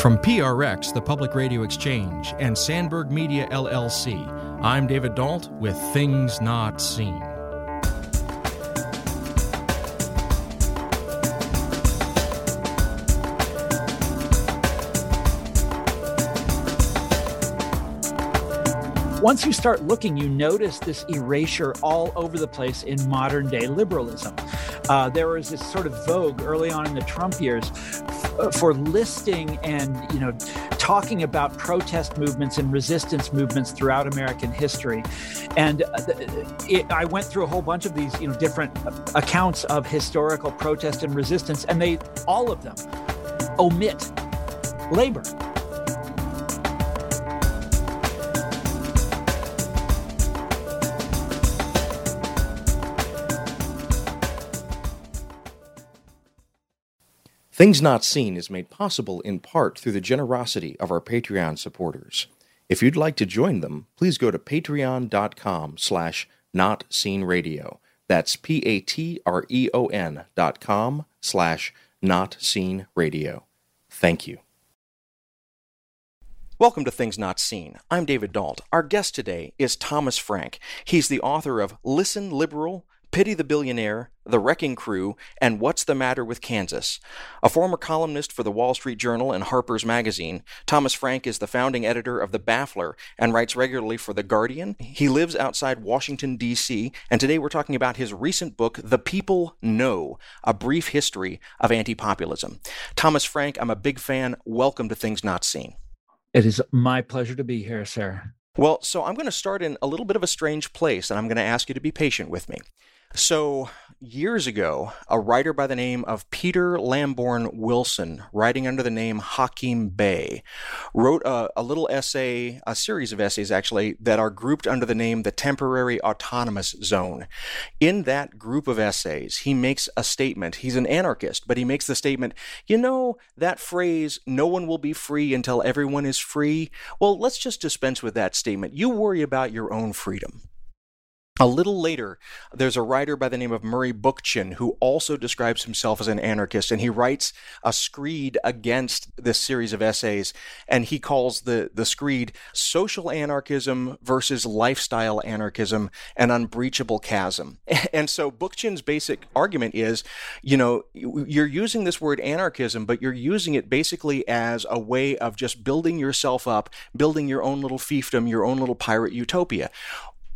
From PRX, the Public Radio Exchange, and Sandberg Media LLC, I'm David Dault with Things Not Seen. Once you start looking, you notice this erasure all over the place in modern day liberalism. Uh, there was this sort of vogue early on in the Trump years for listing and you know talking about protest movements and resistance movements throughout American history. And uh, it, I went through a whole bunch of these you know different accounts of historical protest and resistance, and they all of them omit labor. Things Not Seen is made possible in part through the generosity of our Patreon supporters. If you'd like to join them, please go to patreon.com slash notseenradio. That's P-A-T-R-E-O-N dot com slash notseenradio. Thank you. Welcome to Things Not Seen. I'm David Dault. Our guest today is Thomas Frank. He's the author of Listen Liberal, Pity the Billionaire, The Wrecking Crew, and What's the Matter with Kansas. A former columnist for the Wall Street Journal and Harper's Magazine, Thomas Frank is the founding editor of The Baffler and writes regularly for The Guardian. He lives outside Washington, D.C., and today we're talking about his recent book, The People No A Brief History of Anti Populism. Thomas Frank, I'm a big fan. Welcome to Things Not Seen. It is my pleasure to be here, sir. Well, so I'm going to start in a little bit of a strange place, and I'm going to ask you to be patient with me. So, years ago, a writer by the name of Peter Lamborn Wilson, writing under the name Hakim Bey, wrote a, a, little essay, a series of essays actually, that are grouped under the name The Temporary Autonomous Zone. In that group of essays, he makes a statement. He's an anarchist, but he makes the statement, you know, that phrase, no one will be free until everyone is free. Well, let's just dispense with that statement. You worry about your own freedom. A little later, there's a writer by the name of Murray Bookchin who also describes himself as an anarchist, and he writes a screed against this series of essays, and he calls the, the screed Social Anarchism versus Lifestyle Anarchism, an Unbridgeable Chasm. And so Bookchin's basic argument is, you know, you're using this word anarchism, but you're using it basically as a way of just building yourself up, building your own little fiefdom, your own little pirate utopia.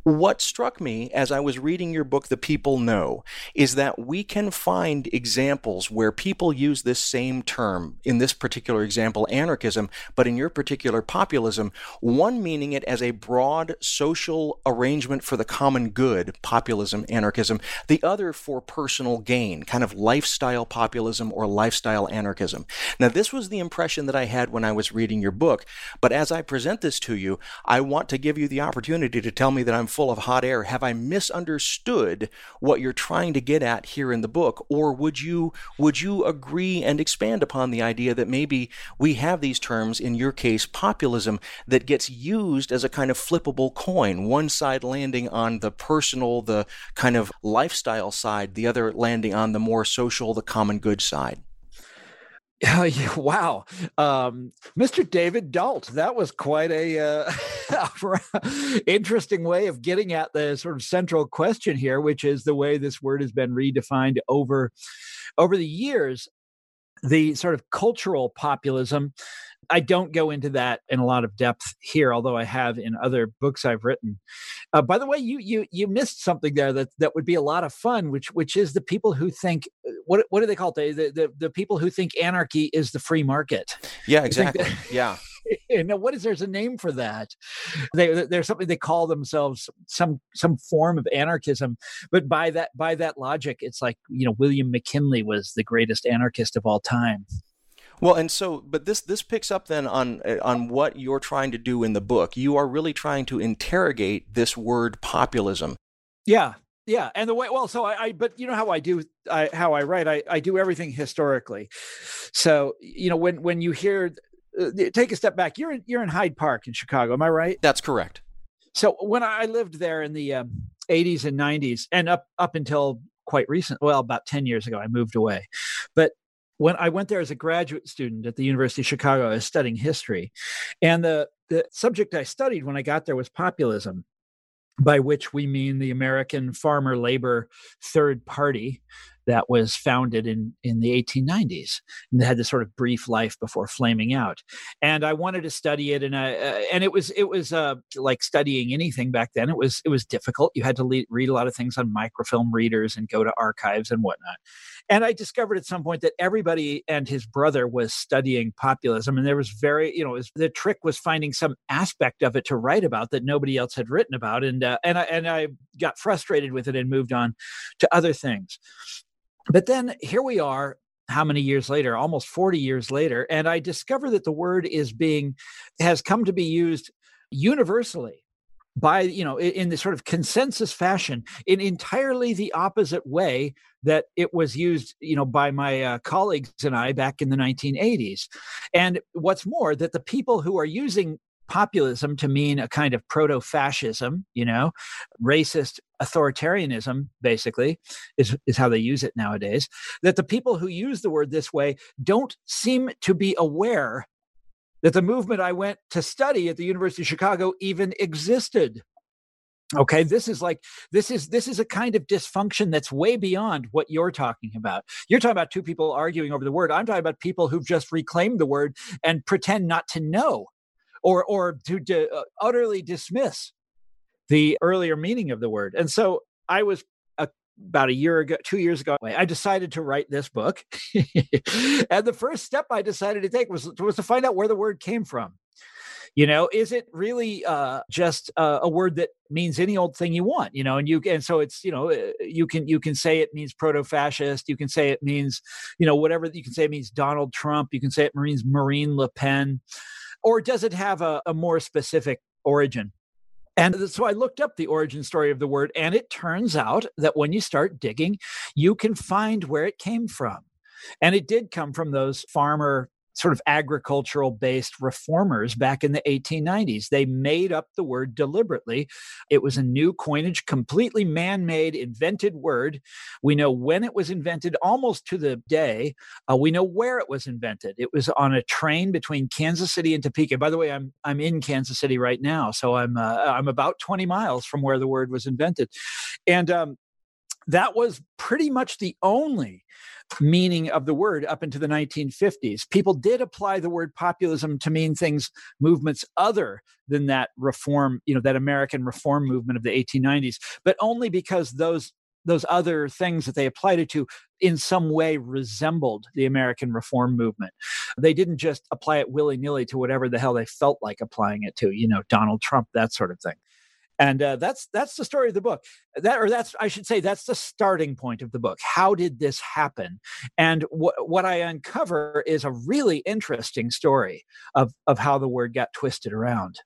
What struck me as I was reading your book, The People No, is that we can find examples where people use this same term, in this particular example, anarchism, but in your particular populism, one meaning it as a broad social arrangement for the common good, populism, anarchism, the other for personal gain, kind of lifestyle populism or lifestyle anarchism. Now, this was the impression that I had when I was reading your book, but as I present this to you, I want to give you the opportunity to tell me that I'm full of hot air? Have I misunderstood what you're trying to get at here in the book, or would you would you agree and expand upon the idea that maybe we have these terms in your case populism that gets used as a kind of flippable coin, one side landing on the personal, the kind of lifestyle side, the other landing on the more social, the common good side? Oh, wow. Um, Mr. David Dault, that was quite a uh, interesting way of getting at the sort of central question here, which is the way this word has been redefined over over the years. The sort of cultural populism I don't go into that in a lot of depth here, although I have in other books I've written. Uh, by the way, you you you missed something there that that would be a lot of fun, which which is the people who think uh, what what do they call it? The the, the people who think anarchy is the free market. Yeah, exactly. That, yeah. you know what is there's a name for that they, there's something they call themselves some some form of anarchism but by that by that logic it's like you know william mckinley was the greatest anarchist of all time well, and so, but this this picks up then on uh, on what you're trying to do in the book. You are really trying to interrogate this word populism. Yeah, yeah, and the way well, so I, I but you know how I do I, how I write. I I do everything historically. So you know when when you hear, uh, take a step back. You're in, you're in Hyde Park in Chicago. Am I right? That's correct. So when I lived there in the um, 80s and 90s, and up up until quite recent, well, about 10 years ago, I moved away. But when I went there as a graduate student at the University of Chicago, I was studying history. And the, the subject I studied when I got there was populism, by which we mean the American farmer labor third party, that was founded in in the 1890s and had this sort of brief life before flaming out. And i wanted to study it and I, uh, and it was it was uh, like studying anything back then it was it was difficult. You had to le- read a lot of things on microfilm readers and go to archives and whatnot. And i discovered at some point that everybody and his brother was studying populism and there was very you know was, the trick was finding some aspect of it to write about that nobody else had written about and uh, and I, and I got frustrated with it and moved on to other things but then here we are how many years later? Almost 40 years later and i discover that the word is being has come to be used universally by you know in the sort of consensus fashion in entirely the opposite way that it was used you know by my uh, colleagues and i back in the 1980s and what's more that the people who are using populism to mean a kind of proto fascism, you know, racist authoritarianism, basically, is, is how they use it nowadays. That the people who use the word this way don't seem to be aware that the movement I went to study at the University of Chicago even existed. Okay this is like this is this is a kind of dysfunction that's way beyond what you're talking about. You're talking about two people arguing over the word. I'm talking about people who've just reclaimed the word and pretend not to know or or to, to uh, utterly dismiss the earlier meaning of the word. And so I was about a year ago, two years ago, I decided to write this book. and the first step I decided to take was, was to find out where the word came from. You know, is it really uh, just uh, a word that means any old thing you want? You know, and you and so it's you know uh, you can you can say it means proto-fascist. You can say it means you know whatever you can say it means Donald Trump. You can say it means Marine Le Pen or does it have a, a more specific origin? And so I looked up the origin story of the word, and it turns out that when you start digging, you can find where it came from. And it did come from those farmer sort of agricultural based reformers back in the 1890s. They made up the word deliberately. It was a new coinage, completely man made, invented word. We know when it was invented almost to the day. Uh, we know where it was invented. It was on a train between Kansas City and Topeka. By the way, I'm, I'm in Kansas City right now. So I'm, uh, I'm about 20 miles from where the word was invented. And um, that was pretty much the only meaning of the word up into the 1950s. People did apply the word populism to mean things, movements other than that reform, you know, that American reform movement of the 1890s, but only because those those other things that they applied it to in some way resembled the American reform movement. They didn't just apply it willy nilly to whatever the hell they felt like applying it to, you know, Donald Trump, that sort of thing and uh, that's that's the story of the book. That or that's i should say that's the starting point of the book. How did this happen? And wh- what i uncover is a really interesting story of of how the word got twisted around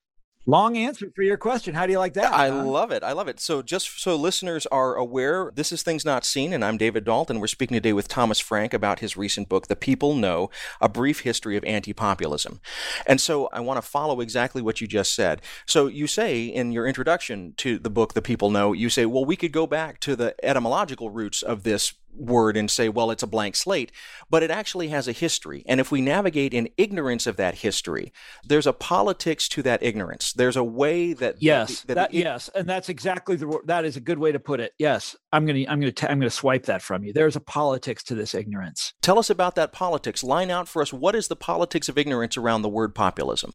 Long answer for your question. How do you like that? I love it. I love it. So, just so listeners are aware, this is Things Not Seen, and I'm David Dault. We're speaking today with Thomas Frank about his recent book, The People No A Brief History of Anti Populism. And so, I want to follow exactly what you just said. So, you say in your introduction to the book, The People No, you say, well, we could go back to the etymological roots of this word and say, well, it's a blank slate, but it actually has a history. And if we navigate in ignorance of that history, there's a politics to that ignorance. There's a way that yes, that, that, yes, and that's exactly the that is a good way to put it. Yes, I'm gonna I'm gonna t- I'm gonna swipe that from you. There's a politics to this ignorance. Tell us about that politics. Line out for us. What is the politics of ignorance around the word populism?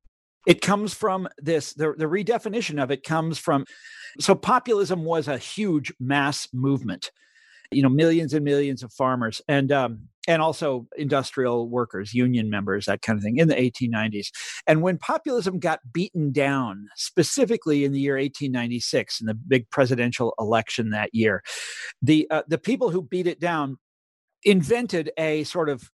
It comes from this. The the redefinition of it comes from. So populism was a huge mass movement you know millions and millions of farmers and um, and also industrial workers union members that kind of thing in the 1890s and when populism got beaten down specifically in the year 1896 in the big presidential election that year the uh, the people who beat it down invented a sort of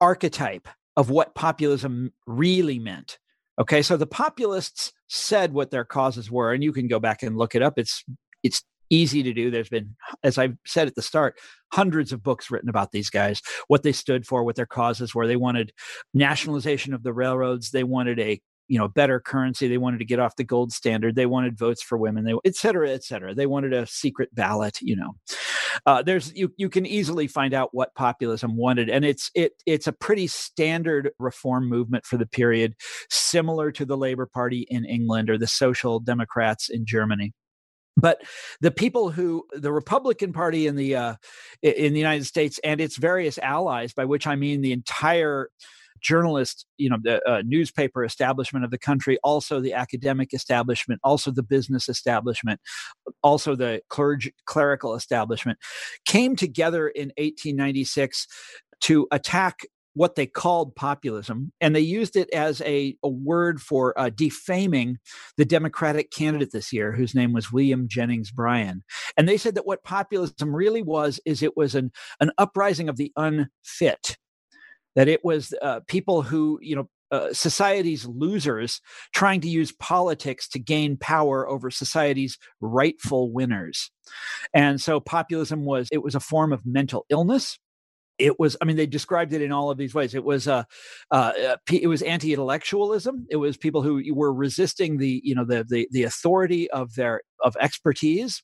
archetype of what populism really meant okay? So the populists said what their causes were and you can go back and look it up. It's it's easy to do. There's been, as I said at the start, hundreds of books written about these guys, what they stood for, what their causes were. They wanted nationalization of the railroads. They wanted a you know better currency they wanted to get off the gold standard they wanted votes for women they et cetera et cetera they wanted a secret ballot you know Uh, there's you you can easily find out what populism wanted, and it's it it's a pretty standard reform movement for the period, similar to the Labour Party in England or the Social Democrats in Germany but the people who the republican party in the uh, in the united states and its various allies by which i mean the entire journalist you know the uh, newspaper establishment of the country also the academic establishment also the business establishment also the clerical establishment came together in 1896 to attack what they called populism, and they used it as a, a word for uh, defaming the Democratic candidate this year, whose name was William Jennings Bryan. And they said that what populism really was is it was an an uprising of the unfit, that it was uh, people who you know uh, society's losers trying to use politics to gain power over society's rightful winners. And so populism was it was a form of mental illness it was i mean they described it in all of these ways. It was uh, uh, uh it was anti-intellectualism. It was people who were resisting the you know the the, the authority of their of expertise.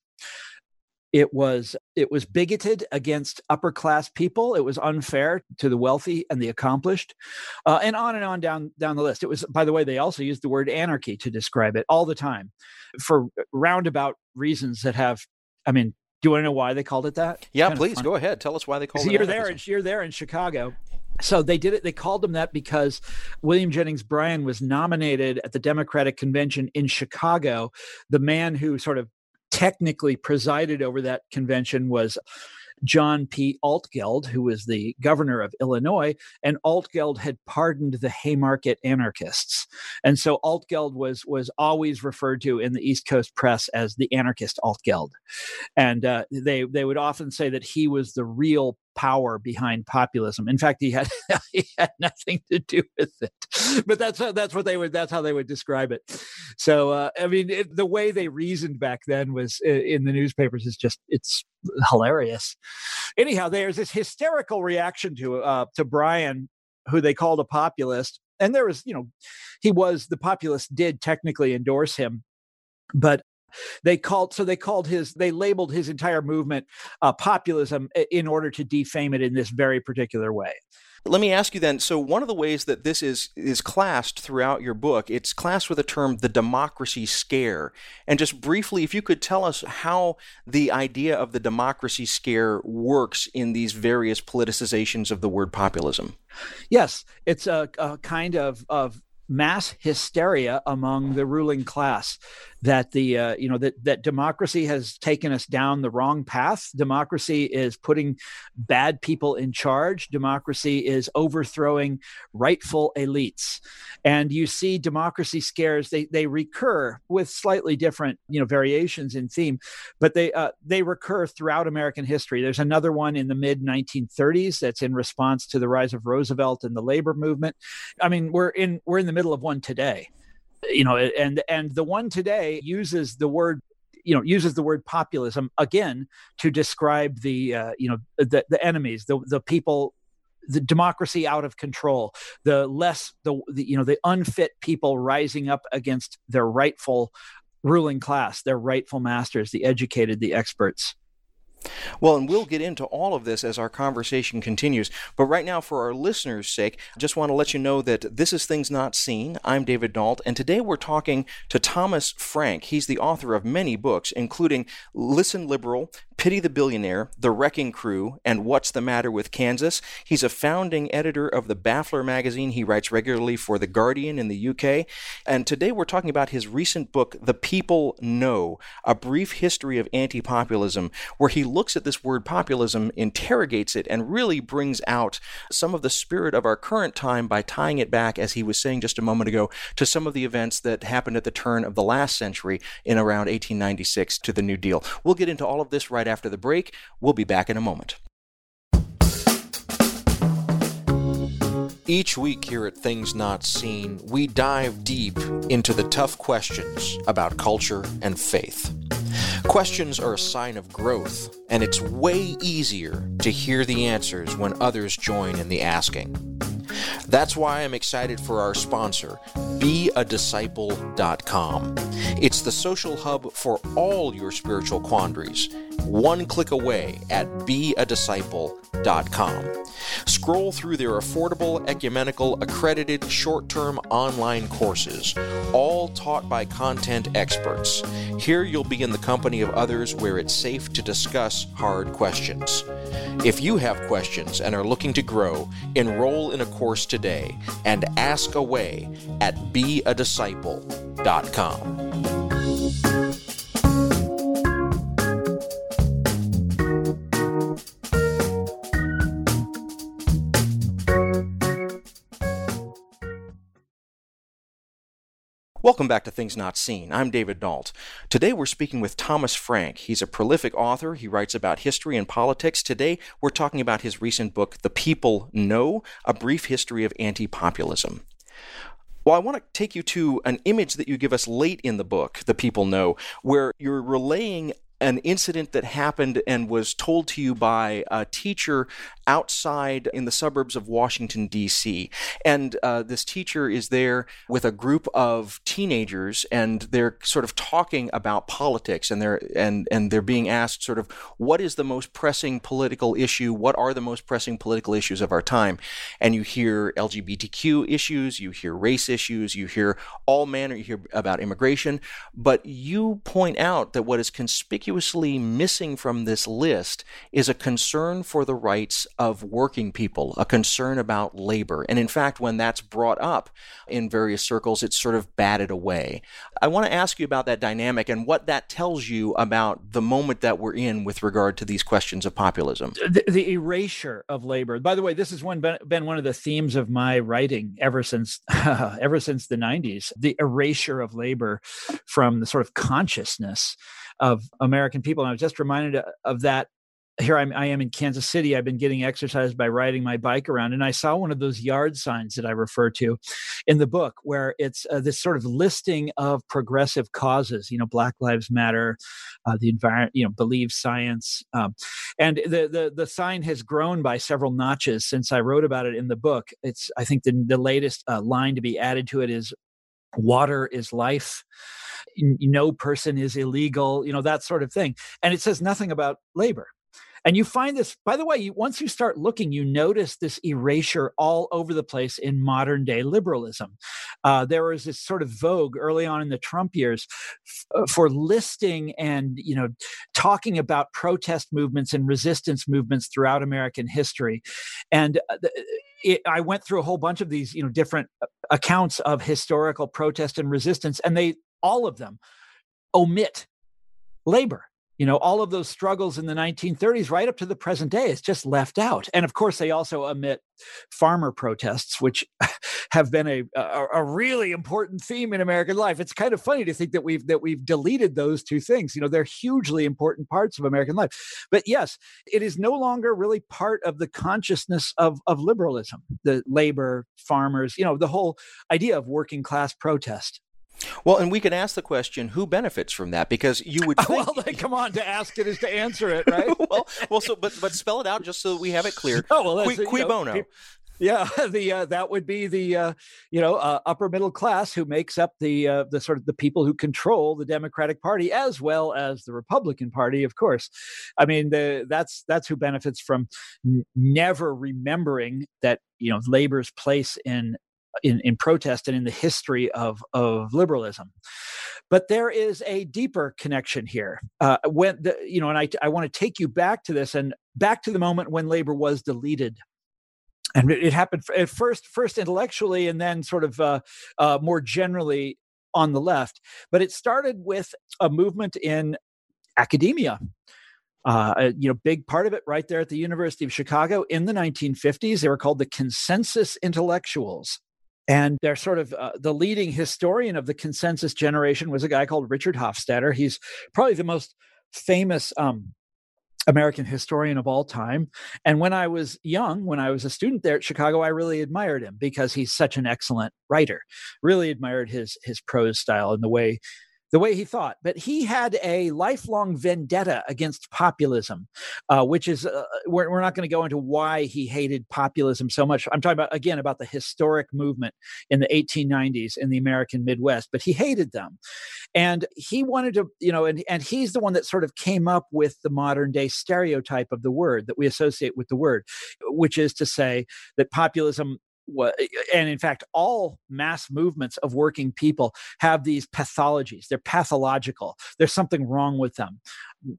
It was it was bigoted against upper class people. It was unfair to the wealthy and the accomplished. Uh, and on and on down down the list. It was by the way they also used the word anarchy to describe it all the time for roundabout reasons that have i mean do you want to know why they called it that? Yeah, kind please go ahead. Tell us why they called it. You're there. In, you're there in Chicago. So they did it. They called them that because William Jennings Bryan was nominated at the Democratic Convention in Chicago. The man who sort of technically presided over that convention was John P. Altgeld, who was the governor of Illinois, and Altgeld had pardoned the Haymarket anarchists. And so Altgeld was was always referred to in the East Coast press as the anarchist Altgeld. And uh, they they would often say that he was the real power behind populism. In fact, he had he had nothing to do with it. But that's how, that's what they would that's how they would describe it. So uh, I mean, it, the way they reasoned back then was in the newspapers is just it's hilarious. Anyhow, there's this hysterical reaction to uh, to Bryan, who they called a populist, and there was you know he was the populist did technically endorse him but they called so they called his they labeled his entire movement uh, populism in order to defame it in this very particular way. Let me ask you then. So one of the ways that this is is classed throughout your book, it's classed with the term the democracy scare. And just briefly, if you could tell us how the idea of the democracy scare works in these various politicizations of the word populism. Yes, it's a, a kind of of mass hysteria among the ruling class that the uh, you know that that democracy has taken us down the wrong path. Democracy is putting bad people in charge. Democracy is overthrowing rightful elites. And you see democracy scares they they recur with slightly different you know variations in theme but they uh, they recur throughout american history. There's another one in the mid 1930s that's in response to the rise of roosevelt and the labor movement. I mean we're in we're in the middle of one today you know and and the one today uses the word you know uses the word populism again to describe the uh, you know the the enemies the the people the democracy out of control the less the, the you know the unfit people rising up against their rightful ruling class their rightful masters the educated the experts well, and we'll get into all of this as our conversation continues. But right now, for our listeners' sake, just want to let you know that this is Things Not Seen. I'm David Dault, and today we're talking to Thomas Frank. He's the author of many books, including Listen Liberal, Pity the Billionaire, The Wrecking Crew, and What's the Matter with Kansas. He's a founding editor of the Baffler magazine. He writes regularly for The Guardian in the UK. And today we're talking about his recent book, The People No A Brief History of Anti Populism, where he looks at this word populism, interrogates it, and really brings out some of the spirit of our current time by tying it back, as he was saying just a moment ago, to some of the events that happened at the turn of the last century in around 1896 to the New Deal. We'll get into all of this right after the break. We'll be back in a moment. Each week here at Things Not Seen, we dive deep into the tough questions about culture and faith. Questions are a sign of growth, and it's way easier to hear the answers when others join in the asking. That's why I'm excited for our sponsor, beadisciple.com. It's the social hub for all your spiritual quandaries one click away at beadisciple.com. Scroll through their affordable, ecumenical, accredited, short term online courses, all taught by content experts. Here you'll be in the company of others where it's safe to discuss hard questions. If you have questions and are looking to grow, enroll in a course today and ask away at beadisciple.com. Welcome back to Things Not Seen. I'm David Dault. Today we're speaking with Thomas Frank. He's a prolific author. He writes about history and politics. Today we're talking about his recent book, The People No A Brief History of Anti Populism. Well, I want to take you to an image that you give us late in the book, The People No, where you're relaying an incident that happened and was told to you by a teacher outside in the suburbs of Washington, D.C. And uh, this teacher is there with a group of teenagers, and they're sort of talking about politics, and they're and and they're being asked sort of what is the most pressing political issue? What are the most pressing political issues of our time? And you hear LGBTQ issues, you hear race issues, you hear all manner, you hear about immigration, but you point out that what is conspicuously missing from this list is a concern for the rights of working people, a concern about labor. And in fact, when that's brought up in various circles, it's sort of batted away. I want to ask you about that dynamic and what that tells you about the moment that we're in with regard to these questions of populism. The, the erasure of labor. By the way, this has been one of the themes of my writing ever since ever since the 90s. The erasure of labor from the sort of consciousness of American people. And I was just reminded of that here I'm, I am in Kansas City. I've been getting exercise by riding my bike around, and I saw one of those yard signs that I refer to in the book, where it's uh, this sort of listing of progressive causes. You know, Black Lives Matter, uh, the environment. You know, believe science, um, and the the the sign has grown by several notches since I wrote about it in the book. It's I think the the latest uh, line to be added to it is, "Water is life." no person is illegal you know that sort of thing and it says nothing about labor and you find this, by the way, you, once you start looking, you notice this erasure all over the place in modern day liberalism. Uh, there was this sort of vogue early on in the Trump years f- uh, for listing and, you know, talking about protest movements and resistance movements throughout American history. And uh, it, I went through a whole bunch of these, you know, different uh, accounts of historical protest and resistance, and they, all of them, omit labor you know all of those struggles in the 1930s right up to the present day is just left out. And of course they also omit farmer protests which have been a, a, a really important theme in american life. It's kind of funny to think that we've that we've deleted those two things. You know they're hugely important parts of american life. But yes it is no longer really part of the consciousness of of liberalism the labor farmers you know the whole idea of working class protest well, and we can ask the question, who benefits from that? Because you would think... well, then come on, to ask it is to answer it, right? well, well, so but but spell it out just so we have it clear. Oh well, cui, cui bono. Know, yeah, the uh, that would be the uh, you know uh, upper middle class who makes up the uh, the sort of the people who control the Democratic Party as well as the Republican Party, of course. I mean, the, that's that's who benefits from n- never remembering that you know labor's place in in, in protest and in the history of, of liberalism. But there is a deeper connection here. Uh, when the, you know, and I, I want to take you back to this and back to the moment when labor was deleted and it happened at first first intellectually and then sort of uh, uh, more generally on the left but it started with a movement in academia uh, you know big part of it right there at the university of chicago in the 1950s they were called the consensus intellectuals and they're sort of uh, the leading historian of the consensus generation was a guy called Richard Hofstadter. He's probably the most famous um, American historian of all time. And when I was young, when I was a student there at Chicago, I really admired him because he's such an excellent writer. Really admired his his prose style and the way the way he thought. But he had a lifelong vendetta against populism, uh, which is, uh, we're, we're not going to go into why he hated populism so much. I'm talking about, again, about the historic movement in the 1890s in the American Midwest, but he hated them. And he wanted to, you know, and, and he's the one that sort of came up with the modern day stereotype of the word that we associate with the word, which is to say that populism Eh, eh, and in fact all mass movements of working people have these pathologies. They're pathological. There's something wrong with them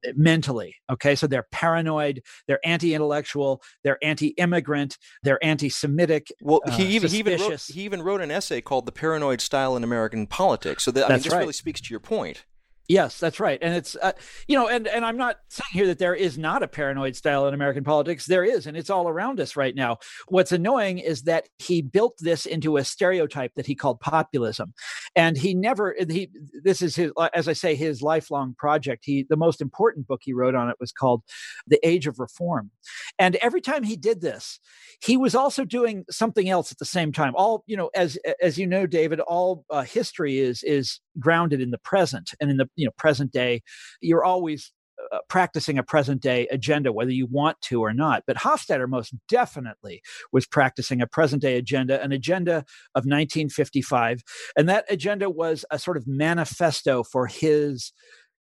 eh, mentally okay? So they're paranoid they're anti-intellectual they're anti-immigrant they're anti-semitic well he, uh, even, he even wrote he even wrote an essay called the paranoid style in american politics. So that, I mean, this right. really speaks to your point Yes, that's right. And it's uh, you know, and and I'm not saying here that there is not a paranoid style in American politics. There is, and it's all around us right now. What's annoying is that he built this into a stereotype that he called populism, and he never he this is his as I say his lifelong project. He the most important book he wrote on it was called The Age of Reform, and every time he did this, he was also doing something else at the same time. All you know, as as you know, David, all uh, history is is grounded in the present and in the you know present day you're always uh, practicing a present day agenda, whether you want to or not. But Hofstadter most definitely was practicing a present day agenda, an agenda of 1955. And that agenda was a sort of manifesto for his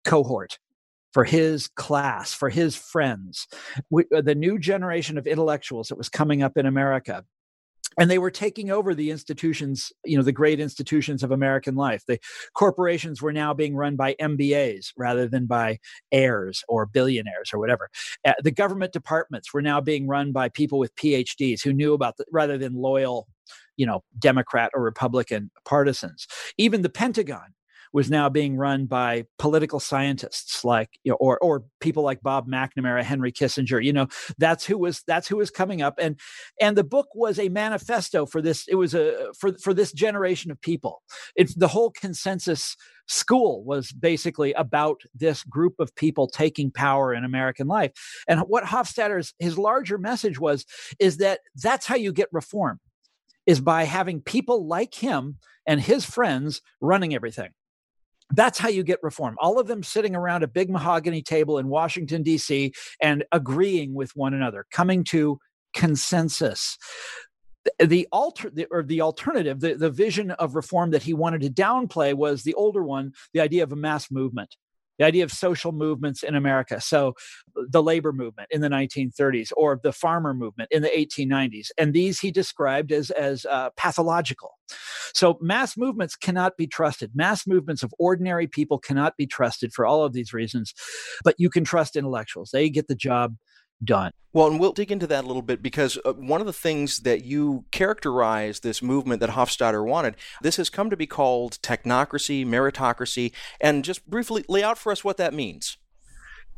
cohort. For his class, for his friends, we, uh, the new generation of intellectuals that was coming up in America, and they were taking over the institutions you know the great institutions of american life. The corporations were now being run by mbas rather than by heirs or billionaires or whatever. Uh, the government departments were now being run by people with phds who knew about the rather than loyal you know democrat or republican partisans. Even the pentagon was now being run by political scientists like you know, or or people like Bob McNamara, Henry Kissinger. You know, that's who was that's who was coming up, and and the book was a manifesto for this. It was a for for this generation of people. It's the whole consensus school was basically about this group of people taking power in American life. And what Hofstadter's his larger message was is that that's how you get reform is by having people like him and his friends running everything. That's how you get reform. All of them sitting around a big mahogany table in Washington, D.C., and agreeing with one another, coming to consensus the alter the, or the alternative the, the vision of reform that he wanted to downplay was the older one the idea of a mass movement the idea of social movements in America. So, the labor movement in the 1930s or the farmer movement in the 1890s. And these he described as, as uh, pathological. So, mass movements cannot be trusted. Mass movements of ordinary people cannot be trusted for all of these reasons. But you can trust intellectuals, they get the job done. Well, and we'll dig into that a little bit because uh, one of the things that you characterize this movement that Hofstadter wanted, this has come to be called technocracy, meritocracy, and just briefly lay out for us what that means.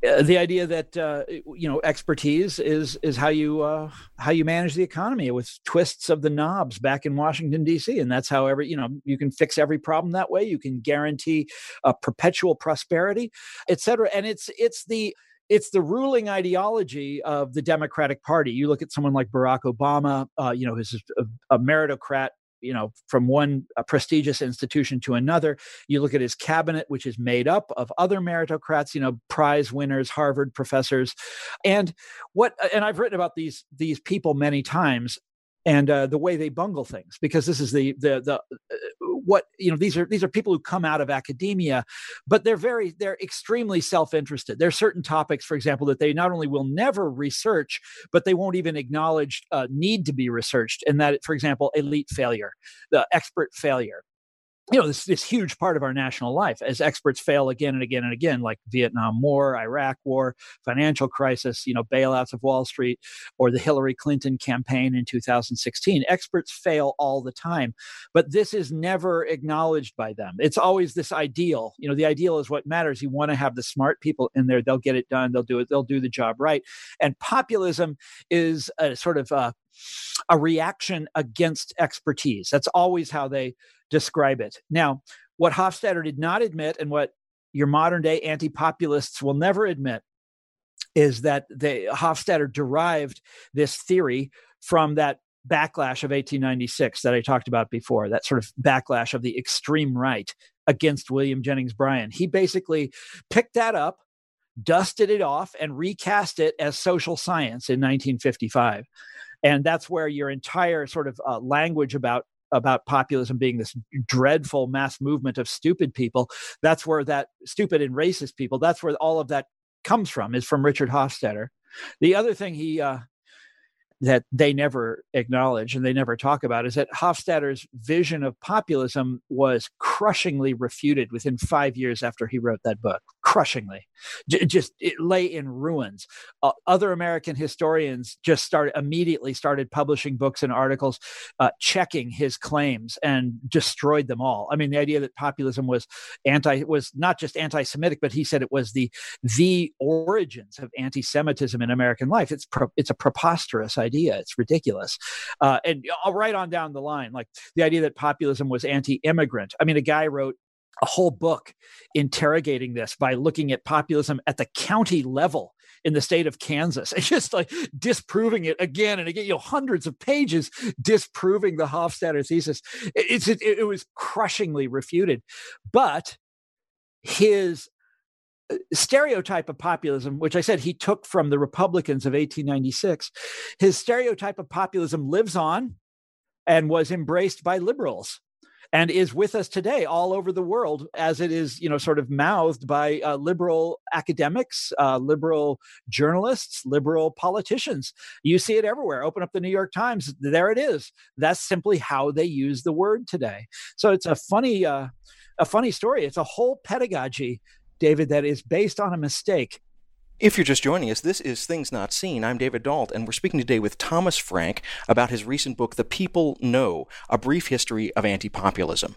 Uh, the idea that uh, you know expertise is is how you uh, how you manage the economy with twists of the knobs back in Washington D.C. and that's how every you know you can fix every problem that way. You can guarantee perpetual prosperity, et cetera. And it's it's the it's the ruling ideology of the Democratic Party. You look at someone like Barack Obama, uh, you know, who's a, a meritocrat you know from one prestigious institution to another. You look at his cabinet which is made up of other meritocrats you know prize winners harvard professors. And what and i've written about these these people many times and uh, the way they bungle things because this is the the the uh, what you know these are these are people who come out of academia but they're very they're extremely self-interested. There's certain topics for example that they not only will never research but they won't even acknowledge uh, need to be researched and that for example elite failure the expert failure you know this this huge part of our national life as experts fail again and again and again like vietnam war iraq war financial crisis you know bailouts of wall street or the hillary clinton campaign in 2016 experts fail all the time but this is never acknowledged by them. It's always this ideal you know the ideal is what matters. You want to have the smart people in there. They'll get it done. They'll do it. They'll do the job right. And populism is a sort of a, a reaction against expertise. That's always how they describe it. Now, what Hofstadter did not admit, and what your modern day anti populists will never admit, is that Hofstadter derived this theory from that backlash of 1896 that I talked about before, that sort of backlash of the extreme right against William Jennings Bryan. He basically picked that up, dusted it off, and recast it as social science in 1955. And that's where your entire sort of uh, language about about populism being this dreadful mass movement of stupid people that's where that stupid and racist people that's where all of that comes from is from richard hofstadter the other thing he uh, that they never acknowledge and they never talk about is that Hofstadter's vision of populism was crushingly refuted within five years after he wrote that book. Crushingly, J- just it lay in ruins. Uh, other American historians just started immediately started publishing books and articles uh, checking his claims and destroyed them all. I mean, the idea that populism was anti was not just anti-Semitic, but he said it was the the origins of anti-Semitism in American life. It's pro, it's a preposterous idea. It's ridiculous. Uh, and I'll right on down the line, like the idea that populism was anti-immigrant. I mean, a guy wrote a whole book interrogating this by looking at populism at the county level in the state of Kansas and just like disproving it again and again, you know, hundreds of pages disproving the Hofstadter thesis. It's, it, it was crushingly refuted. But his uh, stereotype of populism, which I said he took from the Republicans of 1896, his stereotype of populism lives on and was embraced by liberals and is with us today all over the world as it is you know sort of mouthed by uh, liberal academics uh, liberal journalists liberal politicians. You see it everywhere. Open up the new york times. There it is. That's simply how they use the word today. So it's a funny uh, a funny story. It's a whole pedagogy David, that is based on a mistake. If you're just joining us, this is Things Not Seen. I'm David Dault, and we're speaking today with Thomas Frank about his recent book, The People No A Brief History of Anti Populism.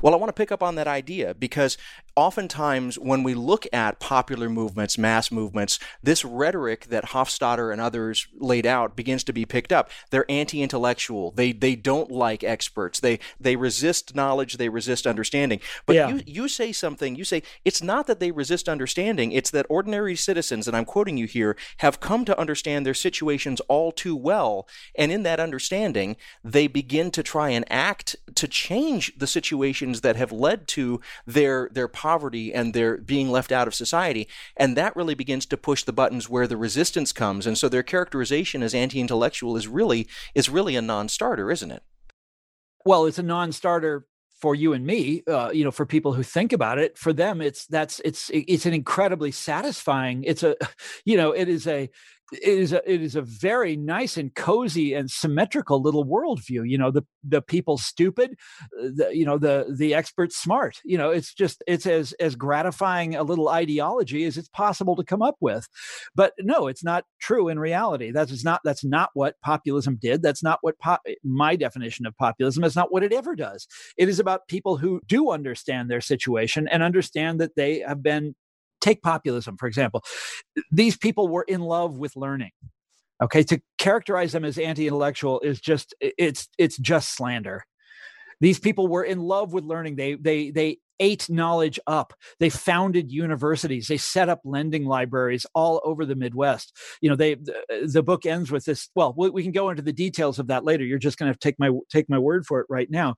Well, I want to pick up on that idea because oftentimes when we look at popular movements, mass movements, this rhetoric that Hofstadter and others laid out begins to be picked up. They're anti-intellectual. They they don't like experts. They they resist knowledge. They resist understanding. But yeah. you you say something. You say it's not that they resist understanding. It's that ordinary citizens, and I'm quoting you here, have come to understand their situations all too well, and in that understanding, they begin to try and act to change the situations that have led to their their poverty and their being left out of society. And that really begins to push the buttons where the resistance comes. And so their characterization as anti-intellectual is really is really a non-starter, isn't it? Well, it's a non-starter for you and me uh, you know for people who think about it for them it's that's it's it's an incredibly satisfying it's a you know it is a it is a it is a very nice and cozy and symmetrical little worldview. You know, the the people stupid, uh, the, you know, the the experts smart. You know, it's just it's as as gratifying a little ideology as it's possible to come up with. But no, it's not true in reality. That is not that's not what populism did. That's not what po- my definition of populism is. Not what it ever does. It is about people who do understand their situation and understand that they have been take populism, for example. These people were in love with learning. Okay, to characterize them as anti-intellectual is just it's it's just slander. These people were in love with learning. They they they ate knowledge up. They founded universities. They set up lending libraries all over the Midwest. You know, they the, the book ends with this. Well, we, we, can go into the details of that later. You're just going to take my take my word for it right now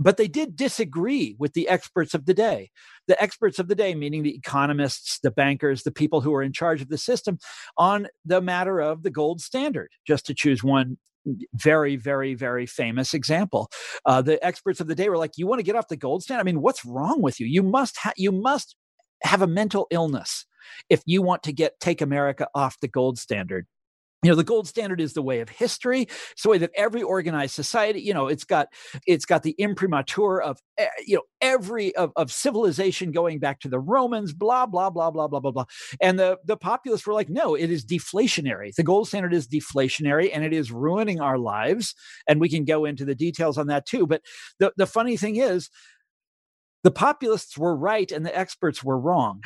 but they did disagree with the experts of the day. The experts of the day, meaning the economists, the bankers, the people who are in charge of the system, on the matter of the gold standard, just to choose one very, very, very famous example. Uh, the experts of the day were like, "You want to get off the gold standard? I mean, what's wrong with you? You must ha- you must have a mental illness if you want to get take America off the gold standard." You know the gold standard is the way of history. It's the way that every organized society you know it's got it's got the imprimatur of eh, you know every of, of civilization going back to the romans blah blah blah blah blah blah blah. And the the populists were like no it is deflationary. The gold standard is deflationary and it is ruining our lives. And we can go into the details on that too. But the the funny thing is the populists were right and the experts were wrong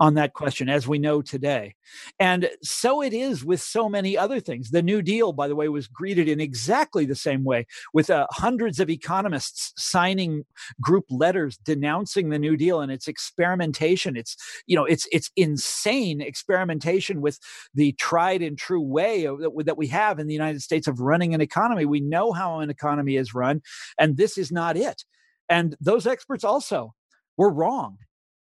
on that question, as we know today. And so it is with so many other things. The New Deal, by the way, was greeted in exactly the same way, with uh, hundreds of economists signing group letters denouncing the New Deal and its experimentation. It's you know it's it's insane experimentation with the tried and true way of, that, that we have in the United States of running an economy. We know how an economy is run, and this is not it And those experts also were wrong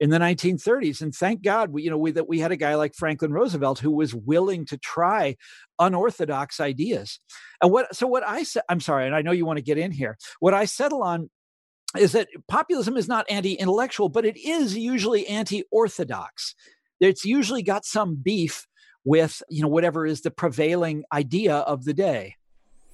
in the 1930s. And thank God, we, you know, we, that we had a guy like Franklin Roosevelt who was willing to try unorthodox ideas. And what, so what I said, I'm sorry, and I know you want to get in here. What I settle on is that populism is not anti-intellectual, but it is usually anti-orthodox. It's usually got some beef with, you know, whatever is the prevailing idea of the day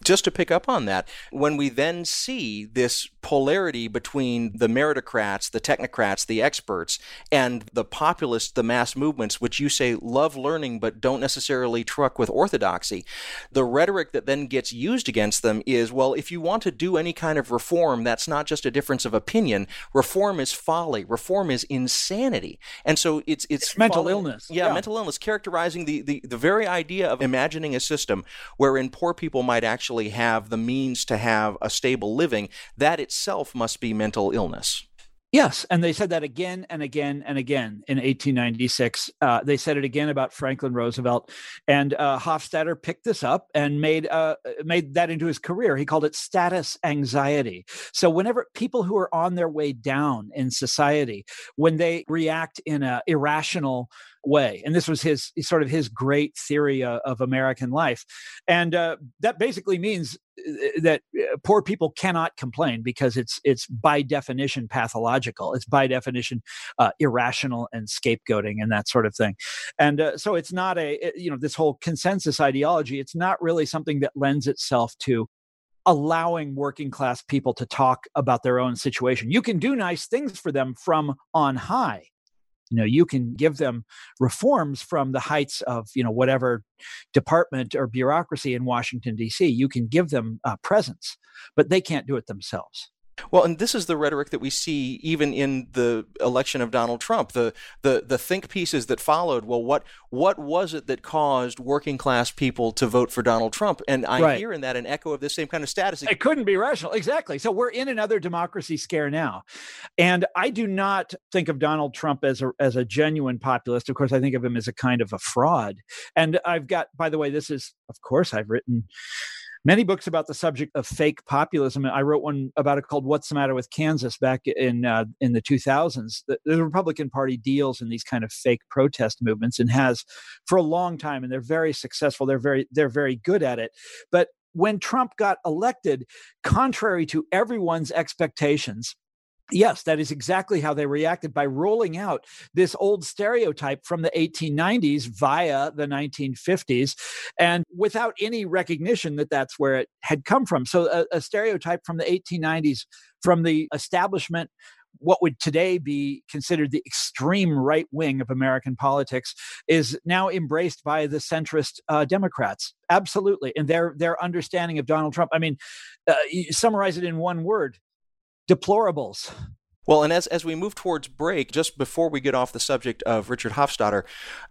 just to pick up on that, when we then see this polarity between the meritocrats, the technocrats, the experts, and the populists, the mass movements, which you say love learning but don't necessarily truck with orthodoxy, the rhetoric that then gets used against them is well, if you want to do any kind of reform, that's not just a difference of opinion. Reform is folly, reform is insanity. And so it's it's, it's mental illness. Yeah, yeah, mental illness, characterizing the, the, the very idea of imagining a system wherein poor people might actually actually have the means to have a stable living, that itself must be mental illness. Yes, and they said that again and again and again in 1896. Uh, they said it again about Franklin Roosevelt, and uh, Hofstadter picked this up and made uh, made that into his career. He called it status anxiety. So whenever people who are on their way down in society, when they react in an irrational way. And this was his sort of his great theory uh, of American life. And uh, that basically means uh, that uh, poor people cannot complain because it's it's by definition pathological. It's by definition uh, irrational and scapegoating and that sort of thing. And uh, so it's not a you know this whole consensus ideology. It's not really something that lends itself to allowing working class people to talk about their own situation. You can do nice things for them from on high you know you can give them reforms from the heights of you know whatever department or bureaucracy in washington d.c you can give them uh, presents but they can't do it themselves well, and this is the rhetoric that we see even in the election of Donald Trump. The the the think pieces that followed. Well, what what was it that caused working class people to vote for Donald Trump? And I right. hear in that an echo of the same kind of status. It couldn't be rational, exactly. So we're in another democracy scare now, and I do not think of Donald Trump as a as a genuine populist. Of course, I think of him as a kind of a fraud. And I've got, by the way, this is, of course, I've written many books about the subject of fake populism. I wrote one about it called "What's the Matter with Kansas" back in uh, in the 2000s. The, the, Republican Party deals in these kind of fake protest movements and has for a long time, and they're very successful. They're very they're very good at it. But when Trump got elected, contrary to everyone's expectations, Yes, that is exactly how they reacted by rolling out this old stereotype from the 1890s via the 1950s and without any recognition that that's where it had come from. So, a, a stereotype from the 1890s from the establishment what would today be considered the extreme right wing of American politics is now embraced by the centrist uh, Democrats. Absolutely, and their their understanding of Donald Trump. I mean, uh, summarize it in one word: deplorables. Well, and as, as we move towards break, just before we get off the subject of Richard Hofstadter,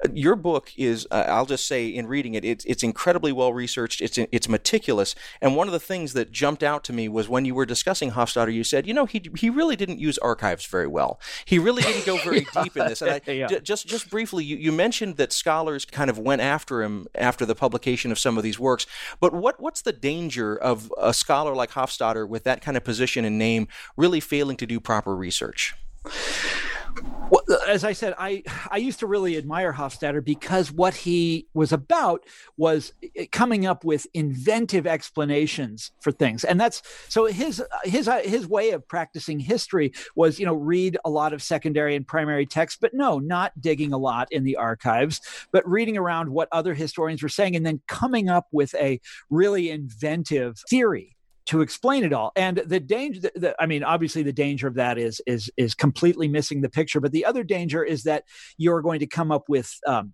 uh, your book is, uh, I'll just say in reading it, it's, it's incredibly well researched, it's, it's meticulous. And one of the things that jumped out to me was when you were discussing Hofstadter, you said, you know, he, he really didn't use archives very well. He really didn't go very yeah. deep in this. And I, yeah. d- just, just briefly, you, you mentioned that scholars kind of went after him after the publication of some of these works. But what, what's the danger of a scholar like Hofstadter with that kind of position and name really failing to do proper research? Research? Well, as I said, I I used to really admire Hofstadter because what he was about was eh, coming up with inventive explanations for things, and that's so his his his way of practicing history was you know read a lot of secondary and primary texts, but no, not digging a lot in the archives, but reading around what other historians were saying, and then coming up with a really inventive theory to explain it all. And the danger, the, the, I mean, obviously the danger of that is is is completely missing the picture. But the other danger is that you're going to come up with um,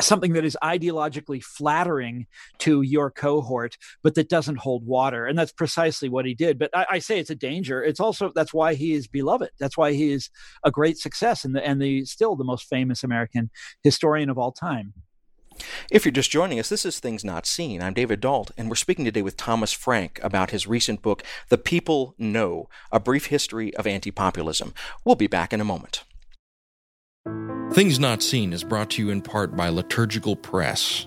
something that is ideologically flattering to your cohort, but that doesn't hold water. And that's precisely what he did. But I, I, say it's a danger. It's also that's why he is beloved. That's why he is a great success and the and the still the most famous American historian of all time. If you're just joining us, this is Things Not Seen. I'm David Dault, and we're speaking today with Thomas Frank about his recent book, The People No A Brief History of Anti Populism. We'll be back in a moment. Things Not Seen is brought to you in part by Liturgical Press.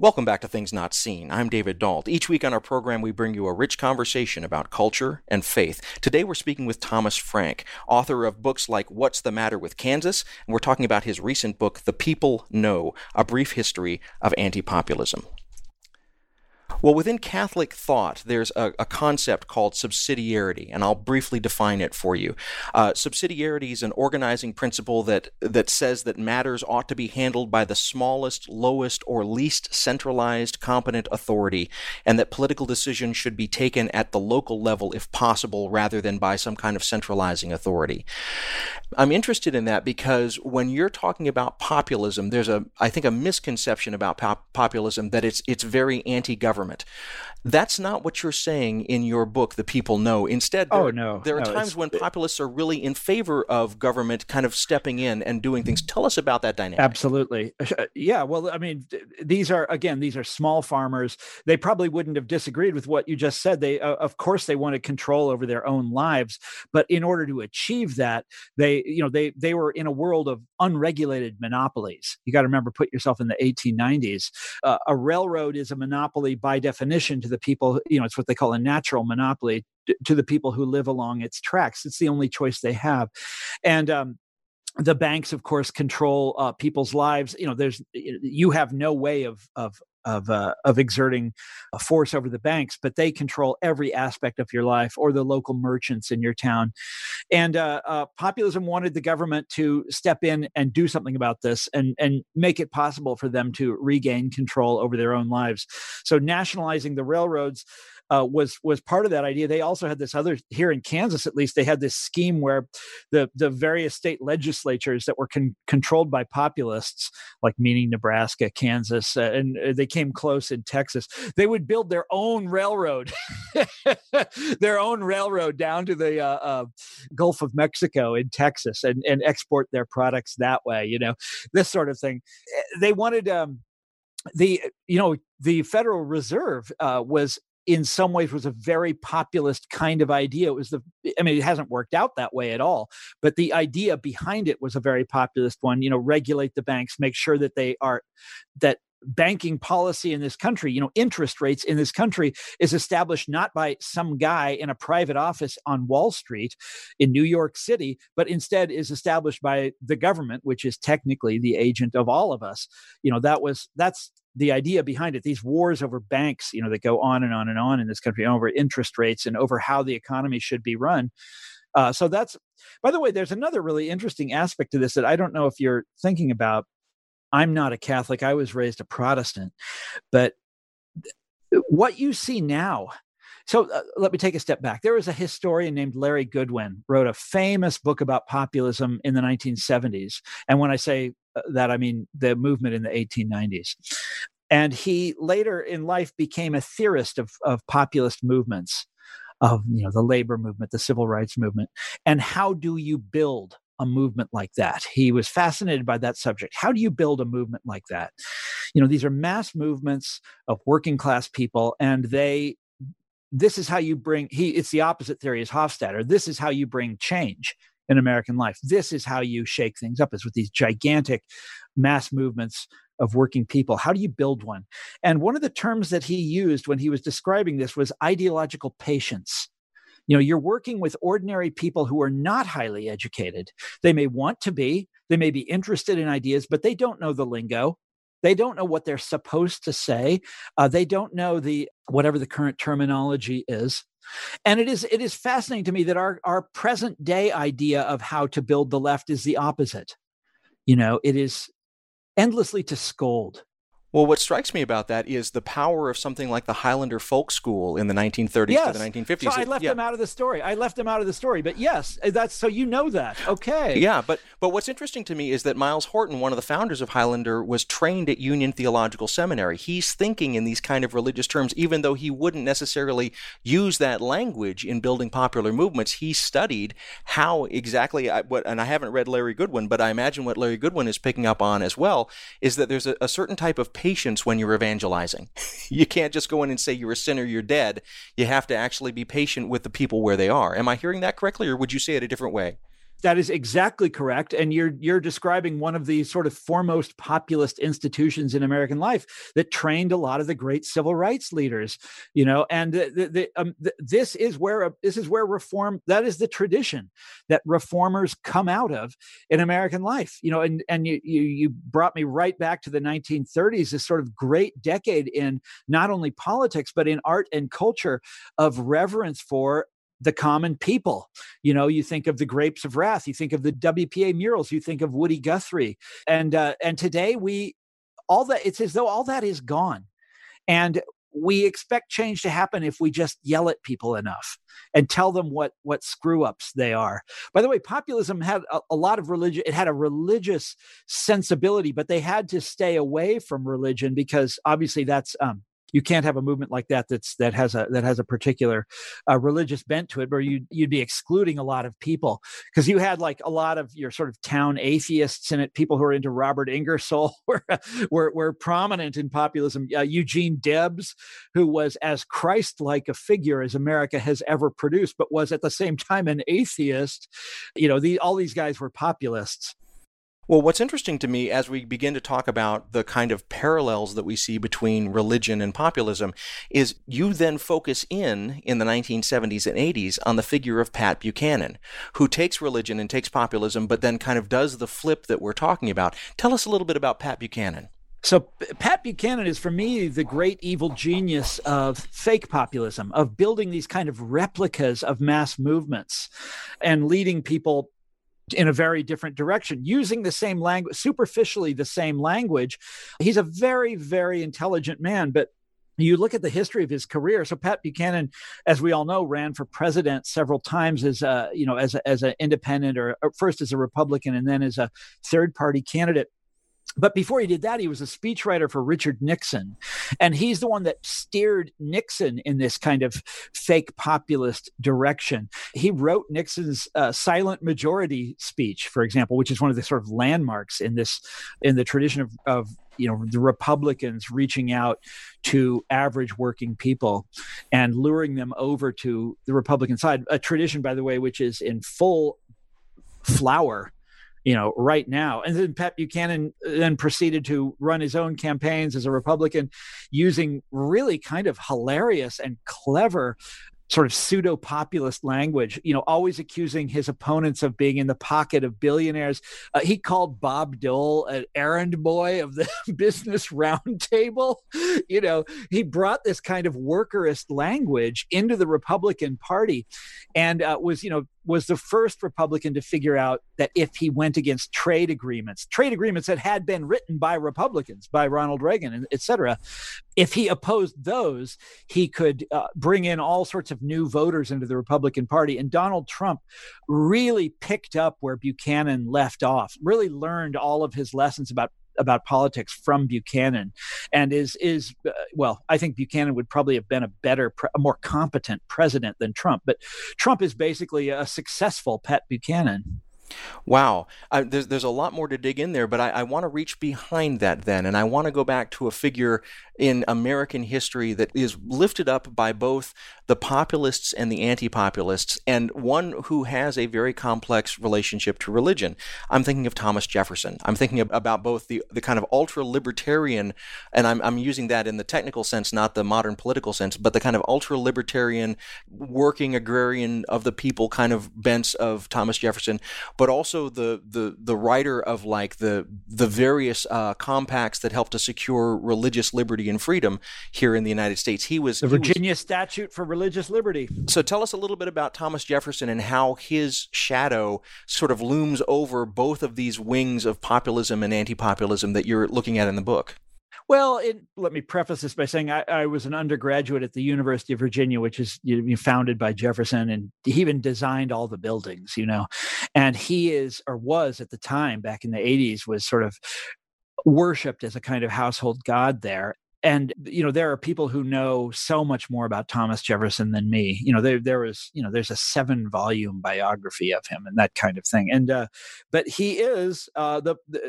Welcome back to Things Not Seen. I'm David Dault. Each week on our program, we bring you a rich conversation about culture and faith. Today, we're speaking with Thomas Frank, author of books like What's the Matter with Kansas? And we're talking about his recent book, The People No A Brief History of Anti Populism. Well, within Catholic thought, there's a, a, concept called subsidiarity, and I'll briefly define it for you. Uh, subsidiarity is an organizing principle that, that says that matters ought to be handled by the smallest, lowest, or least centralized competent authority, and that political decisions should be taken at the local level if possible, rather than by some kind of centralizing authority. I'm interested in that because when you're talking about populism, there's a, I think, a misconception about pop- populism that it's it's very anti-government government. That's not what you're saying in your book, The People No. Instead, there, oh, no. there are no, times when populists are really in favor of government kind of stepping in and doing things. Tell us about that dynamic. Absolutely. Yeah. Well, I mean, these are, again, these are small farmers. They probably wouldn't have disagreed with what you just said. They, uh, of course, they wanted control over their own lives. But in order to achieve that, they, you know, they, they were in a world of unregulated monopolies. You got to remember, put yourself in the 1890s. Uh, a railroad is a monopoly by definition to the people, you know, it's what they call a natural monopoly to the people who live along its tracks. It's the only choice they have. And, um, the banks of course control uh, people's lives you know there's you have no way of of of uh, of exerting a force over the banks, but they control every aspect of your life or the local merchants in your town. And uh, uh, populism wanted the government to step in and do something about this and and make it possible for them to regain control over their own lives. So nationalizing the railroads uh, was was part of that idea. They also had this other here in Kansas, at least, they had this scheme where the the various state legislatures that were con- controlled by populists, like meaning Nebraska, Kansas, uh, and uh, they came close in Texas, they would build their own railroad, their own railroad down to the uh, uh, Gulf of Mexico in Texas, and and export their products that way. You know, this sort of thing. They wanted. Um, the you know the Federal Reserve uh, was in some ways was a very populist kind of idea. It was the, I mean, it hasn't worked out that way at all, but the idea behind it was a very populist one. You know, regulate the banks, make sure that they are, that banking policy in this country, you know, interest rates in this country is established not by some guy in a private office on Wall Street in New York City, but instead is established by the government, which is technically the agent of all of us. You know, that was that's the idea behind it these wars over banks you know that go on and on and on in this country over interest rates and over how the economy should be run. Uh, so that's by the way there's another really interesting aspect to this that i don't know if you're thinking about. I'm not a catholic. I was raised a protestant. But what you see now so uh, let me take a step back. There was a historian named Larry Goodwyn wrote a famous book about populism in the 1970s. And when I say uh, that, I mean the movement in the 1890s. And he later in life became a theorist of, of populist movements, of you know the labor movement, the civil rights movement, and how do you build a movement like that. He was fascinated by that subject. How do you build a movement like that? You know, these are mass movements of working class people, and they this is how you bring he it's the opposite theory as hofstadter this is how you bring change in american life. This is how you shake things up. Is with these gigantic mass movements of working people. How do you build one? And one of the terms that he used when he was describing this was ideological patience. You know you're working with ordinary people who are not highly educated. They may want to be they may be interested in ideas but they don't know the lingo they don't know what they're supposed to say. Uh, they don't know the whatever the current terminology is. And it is it is fascinating to me that our our present day idea of how to build the left is the opposite. You know, it is endlessly to scold. Well, what strikes me about that is the power of something like the Highlander Folk School in the 1930s yes. to the 1950s. So I left yeah. them out of the story. I left them out of the story, but yes, that's so you know that. Okay. Yeah, but but what's interesting to me is that Myles Horton, one of the founders of Highlander, was trained at Union Theological Seminary. He's thinking in these kind of religious terms, even though he wouldn't necessarily use that language in building popular movements. He studied how exactly what, and I haven't read Larry Goodwyn, but I imagine what Larry Goodwyn is picking up on as well is that there's a, a certain type of patience when you're evangelizing. you can't just go in and say you're a sinner, you're dead. You have to actually be patient with the people where they are. Am I hearing that correctly, or would you say it a different way? That is exactly correct, and you're you're describing one of the sort of foremost populist institutions in American life that trained a lot of the great civil rights leaders. You know, and the, the, the, um, this is where uh, this is where reform. That is the tradition that reformers come out of in American life. You know, and and you you, you brought me right back to the 1930s, this sort of great decade in not only politics but in art and culture of reverence for the common people. You know, you think of the Grapes of Wrath, you think of the WPA murals, you think of Woody Guthrie, and uh, and today we all that it's as though all that is gone, and we expect change to happen if we just yell at people enough and tell them what what screw ups they are. By the way, populism had a, a lot of religion. It had a religious sensibility, but they had to stay away from religion because obviously that's um, you can't have a movement like that that's that has a that has a particular uh, religious bent to it where you you'd be excluding a lot of people. Because you had like a lot of your sort of town atheists in it people who are into robert ingersoll were were, were prominent in populism. Uh, eugene debs who was as christ-like a figure as america has ever produced but was at the same time an atheist. You know the, all these guys were populists well, what's interesting to me as we begin to talk about the kind of parallels that we see between religion and populism is you then focus in in the 1970s and 80s on the figure of Pat Buchanan, who takes religion and takes populism, but then kind of does the flip that we're talking about. Tell us a little bit about Pat Buchanan. So, Pat Buchanan is for me the great evil genius of fake populism, of building these kind of replicas of mass movements and leading people in a very different direction using the same language superficially the same language. He's a very very intelligent man but you look at the history of his career. So pat buchanan as we all know ran for president several times as a you know as as an independent or, or first as a republican and then as a third party candidate but before he did that, he was a speechwriter for Richard Nixon. And he's the one that steered Nixon in this kind of fake populist direction. He wrote Nixon's uh, silent majority speech, for example, which is one of the sort of landmarks in this, in the tradition of, of you know the republicans reaching out to average working people and luring them over to the republican side a tradition by the way which is in full flower you know, right now. And then Pat Buchanan uh, then proceeded to run his own campaigns as a Republican using really kind of hilarious and clever sort of pseudo populist language, you know, always accusing his opponents of being in the pocket of billionaires. Uh, he called Bob Dole an errand boy of the business roundtable. You know, he brought this kind of workerist language into the Republican Party and uh, was, you know, was the first Republican to figure out that if he went against trade agreements, trade agreements that had been written by Republicans, by Ronald Reagan, et cetera, if he opposed those, he could uh, bring in all sorts of new voters into the Republican Party. And Donald Trump really picked up where Buchanan left off, really learned all of his lessons about about politics from Buchanan, and is is uh, well, I think Buchanan would probably have been a better, a more competent president than Trump. But Trump is basically a successful Pat Buchanan. Wow, uh, there's there's a lot more to dig in there, but I, I want to reach behind that then, and I want to go back to a figure in American history that is lifted up by both the populists and the anti-populists, and one who has a very complex relationship to religion. I'm thinking of Thomas Jefferson. I'm thinking about both the the kind of ultra-libertarian, and I'm I'm using that in the technical sense, not the modern political sense, but the kind of ultra-libertarian, working agrarian of the people kind of bents of Thomas Jefferson but also the the the writer of like the the various uh, compacts that helped to secure religious liberty and freedom here in the United States. He was the Virginia was, Statute for Religious Liberty. So tell us a little bit about Thomas Jefferson and how his shadow sort of looms over both of these wings of populism and anti-populism that you're looking at in the book. Well, it, let me preface this by saying I, I, was an undergraduate at the University of Virginia, which is you know, founded by Jefferson, and he even designed all the buildings, you know. And he is, or was at the time back in the 80s, was sort of worshipped as a kind of household god there and you know there are people who know so much more about thomas jefferson than me you know there there is you know there's a seven volume biography of him and that kind of thing and uh but he is uh the, the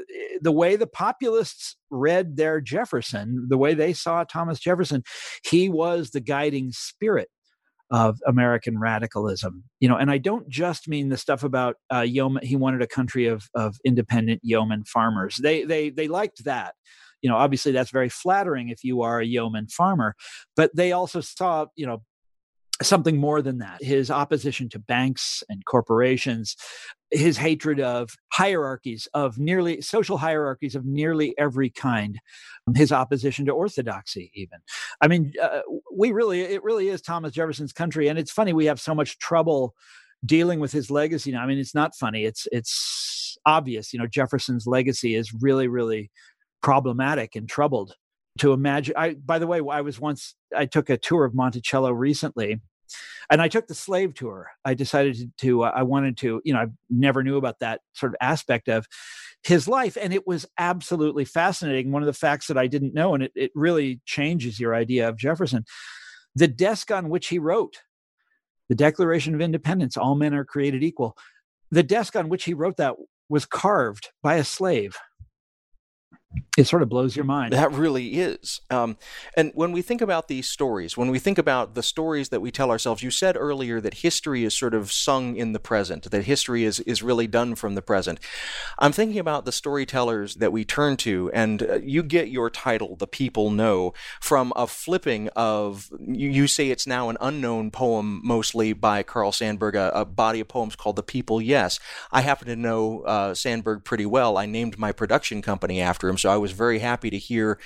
the way the populists read their jefferson the way they saw thomas jefferson he was the guiding spirit of American radicalism. You know, and I don't just mean the stuff about uh, yeoman. He wanted a country of of independent yeoman farmers. They they they liked that you know obviously that's very flattering if you are a yeoman farmer but they also saw you know something more than that. His opposition to banks and corporations his hatred of hierarchies of nearly social hierarchies of nearly every kind his opposition to orthodoxy even. I mean uh, we really it really is thomas jefferson's country and it's funny we have so much trouble dealing with his legacy now. I mean it's not funny it's it's obvious you know jefferson's legacy is really really problematic and troubled to imagine i by the way i was once i took a tour of monticello recently and i took the slave tour. I decided to, to uh, i wanted to you know i never knew about that sort of aspect of his life and it was absolutely fascinating. One of the facts that i didn't know and it, it really changes your idea of jefferson the desk on which he wrote the declaration of independence all men are created equal the desk on which he wrote that was carved by a slave it sort of blows your mind. That really is. Um, and when we think about these stories, when we think about the stories that we tell ourselves, you said earlier that history is sort of sung in the present, that history is, is really done from the present. I'm thinking about the storytellers that we turn to, and uh, you get your title, The People No, from a flipping of, you, you say it's now an unknown poem, mostly by Carl Sandburg, a, a, body of poems called The People Yes. I happen to know uh, Sandburg pretty well. I named my production company after him, so I was very happy to hear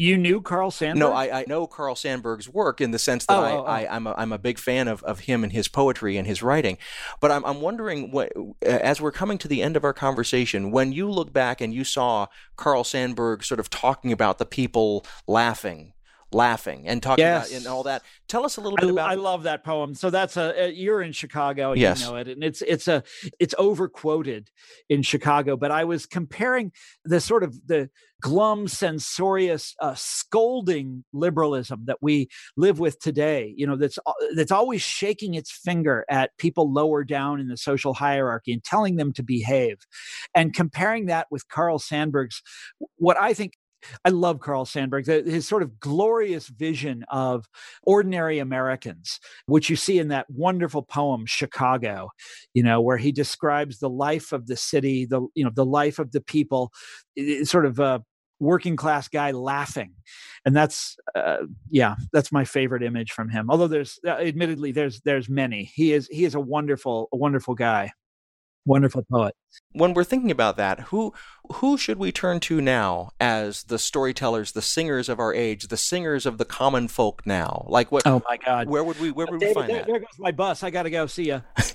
you knew Carl Sandburg? No, I, I, know Carl Sandburg's work in the sense that oh, I, oh, oh. I, am a, I'm a big fan of, of him and his poetry and his writing. But I'm, I'm wondering, what, as we're coming to the end of our conversation, when you look back and you saw Carl Sandburg sort of talking about the people laughing laughing and talking yes. about and all that. Tell us a little bit I, about. I love that poem. So that's a, a you're in Chicago, and yes. you know it, and it's it's a it's overquoted in Chicago. But I was comparing the sort of the glum, censorious, uh, scolding liberalism that we live with today. You know that's uh, that's always shaking its finger at people lower down in the social hierarchy and telling them to behave, and comparing that with Carl Sandburg's what I think I love Carl Sandburg, his sort of glorious vision of ordinary Americans, which you see in that wonderful poem Chicago, you know, where he describes the life of the city, the you know, the life of the people, sort of a working class guy laughing, and that's uh, yeah, that's my favorite image from him. Although there's uh, admittedly there's there's many. He is he is a wonderful a wonderful guy wonderful poet. When we're thinking about that, who who should we turn to now as the storytellers, the singers of our age, the singers of the common folk now? Like what? Oh my God! Where would we where would David, we find there, that? There goes my bus. I got to go. See ya.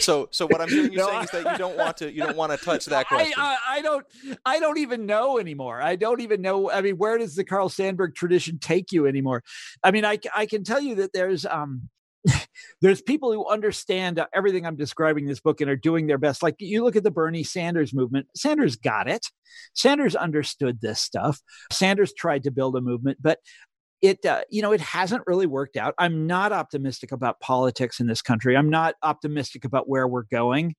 so so what I'm hearing you no, saying is that you don't want to you don't want to touch that question. I, I, I, don't I don't even know anymore. I don't even know. I mean, where does the Carl Sandburg tradition take you anymore? I mean, I I can tell you that there's um there's people who understand uh, everything I'm describing in this book and are doing their best. Like you look at the Bernie Sanders movement, Sanders got it. Sanders understood this stuff. Sanders tried to build a movement, but it uh, you know it hasn't really worked out. I'm not optimistic about politics in this country. I'm not optimistic about where we're going.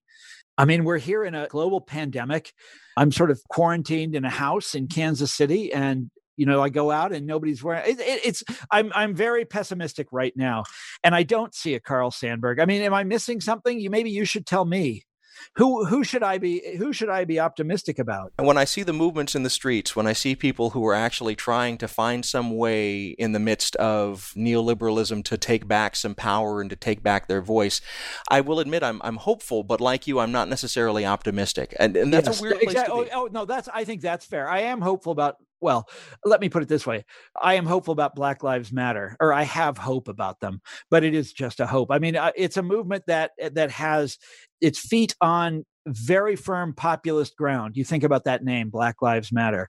I mean, we're here in a global pandemic. I'm sort of quarantined in a house in Kansas City and you know i go out and nobody's wearing it, it, it's i'm i'm very pessimistic right now and i don't see a carl sandburg i mean am i missing something you maybe you should tell me who who should I be who should I be optimistic about? And when I see the movements in the streets, when I see people who are actually trying to find some way in the midst of neoliberalism to take back some power and to take back their voice, I will admit I'm I'm hopeful, but like you, I'm not necessarily optimistic, and and that's yes, a weird place exactly. to oh, be. Oh, oh no, that's I think that's fair. I am hopeful about well, let me put it this way. I am hopeful about Black Lives Matter, or I have hope about them, but it is just a hope. I mean, uh, it's a movement that eh, that has its feet on very firm populist ground. You think about that name, Black Lives Matter.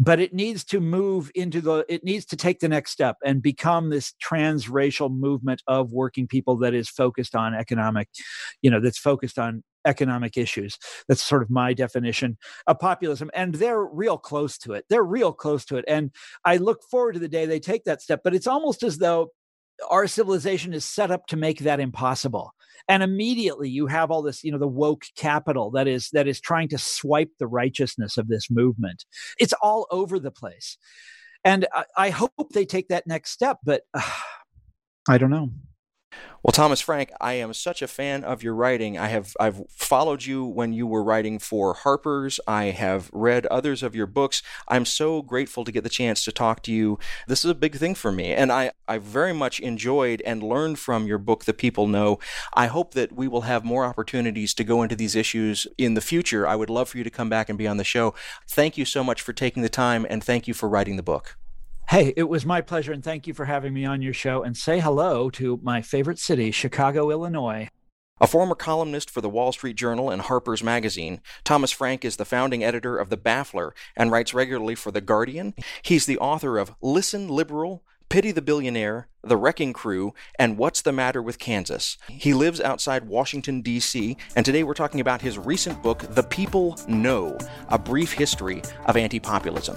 But it needs to move into the it needs to take the next step and become this transracial movement of working people that is focused on economic you know that's focused on economic issues. That's sort of my definition of populism and they're real close to it. They're real close to it and i look forward to the day they take that step but it's almost as though our civilization is set up to make that impossible. And immediately you have all this you know the woke capital that is that is trying to swipe the righteousness of this movement. It's all over the place. And i, I hope they take that next step but uh, i don't know well, Thomas Frank, I am such a fan of your writing. I have I've followed you when you were writing for Harper's. I have read others of your books. I'm so grateful to get the chance to talk to you. This is a big thing for me, and I I very much enjoyed and learned from your book, The People No. I hope that we will have more opportunities to go into these issues in the future. I would love for you to come back and be on the show. Thank you so much for taking the time, and thank you for writing the book. Hey, it was my pleasure, and thank you for having me on your show. And say hello to my favorite city, Chicago, Illinois. A former columnist for the Wall Street Journal and Harper's Magazine, Thomas Frank is the founding editor of The Baffler and writes regularly for The Guardian. He's the author of Listen Liberal, Pity the Billionaire, The Wrecking Crew, and What's the Matter with Kansas. He lives outside Washington, D.C., and today we're talking about his recent book, The People No A Brief History of Anti Populism.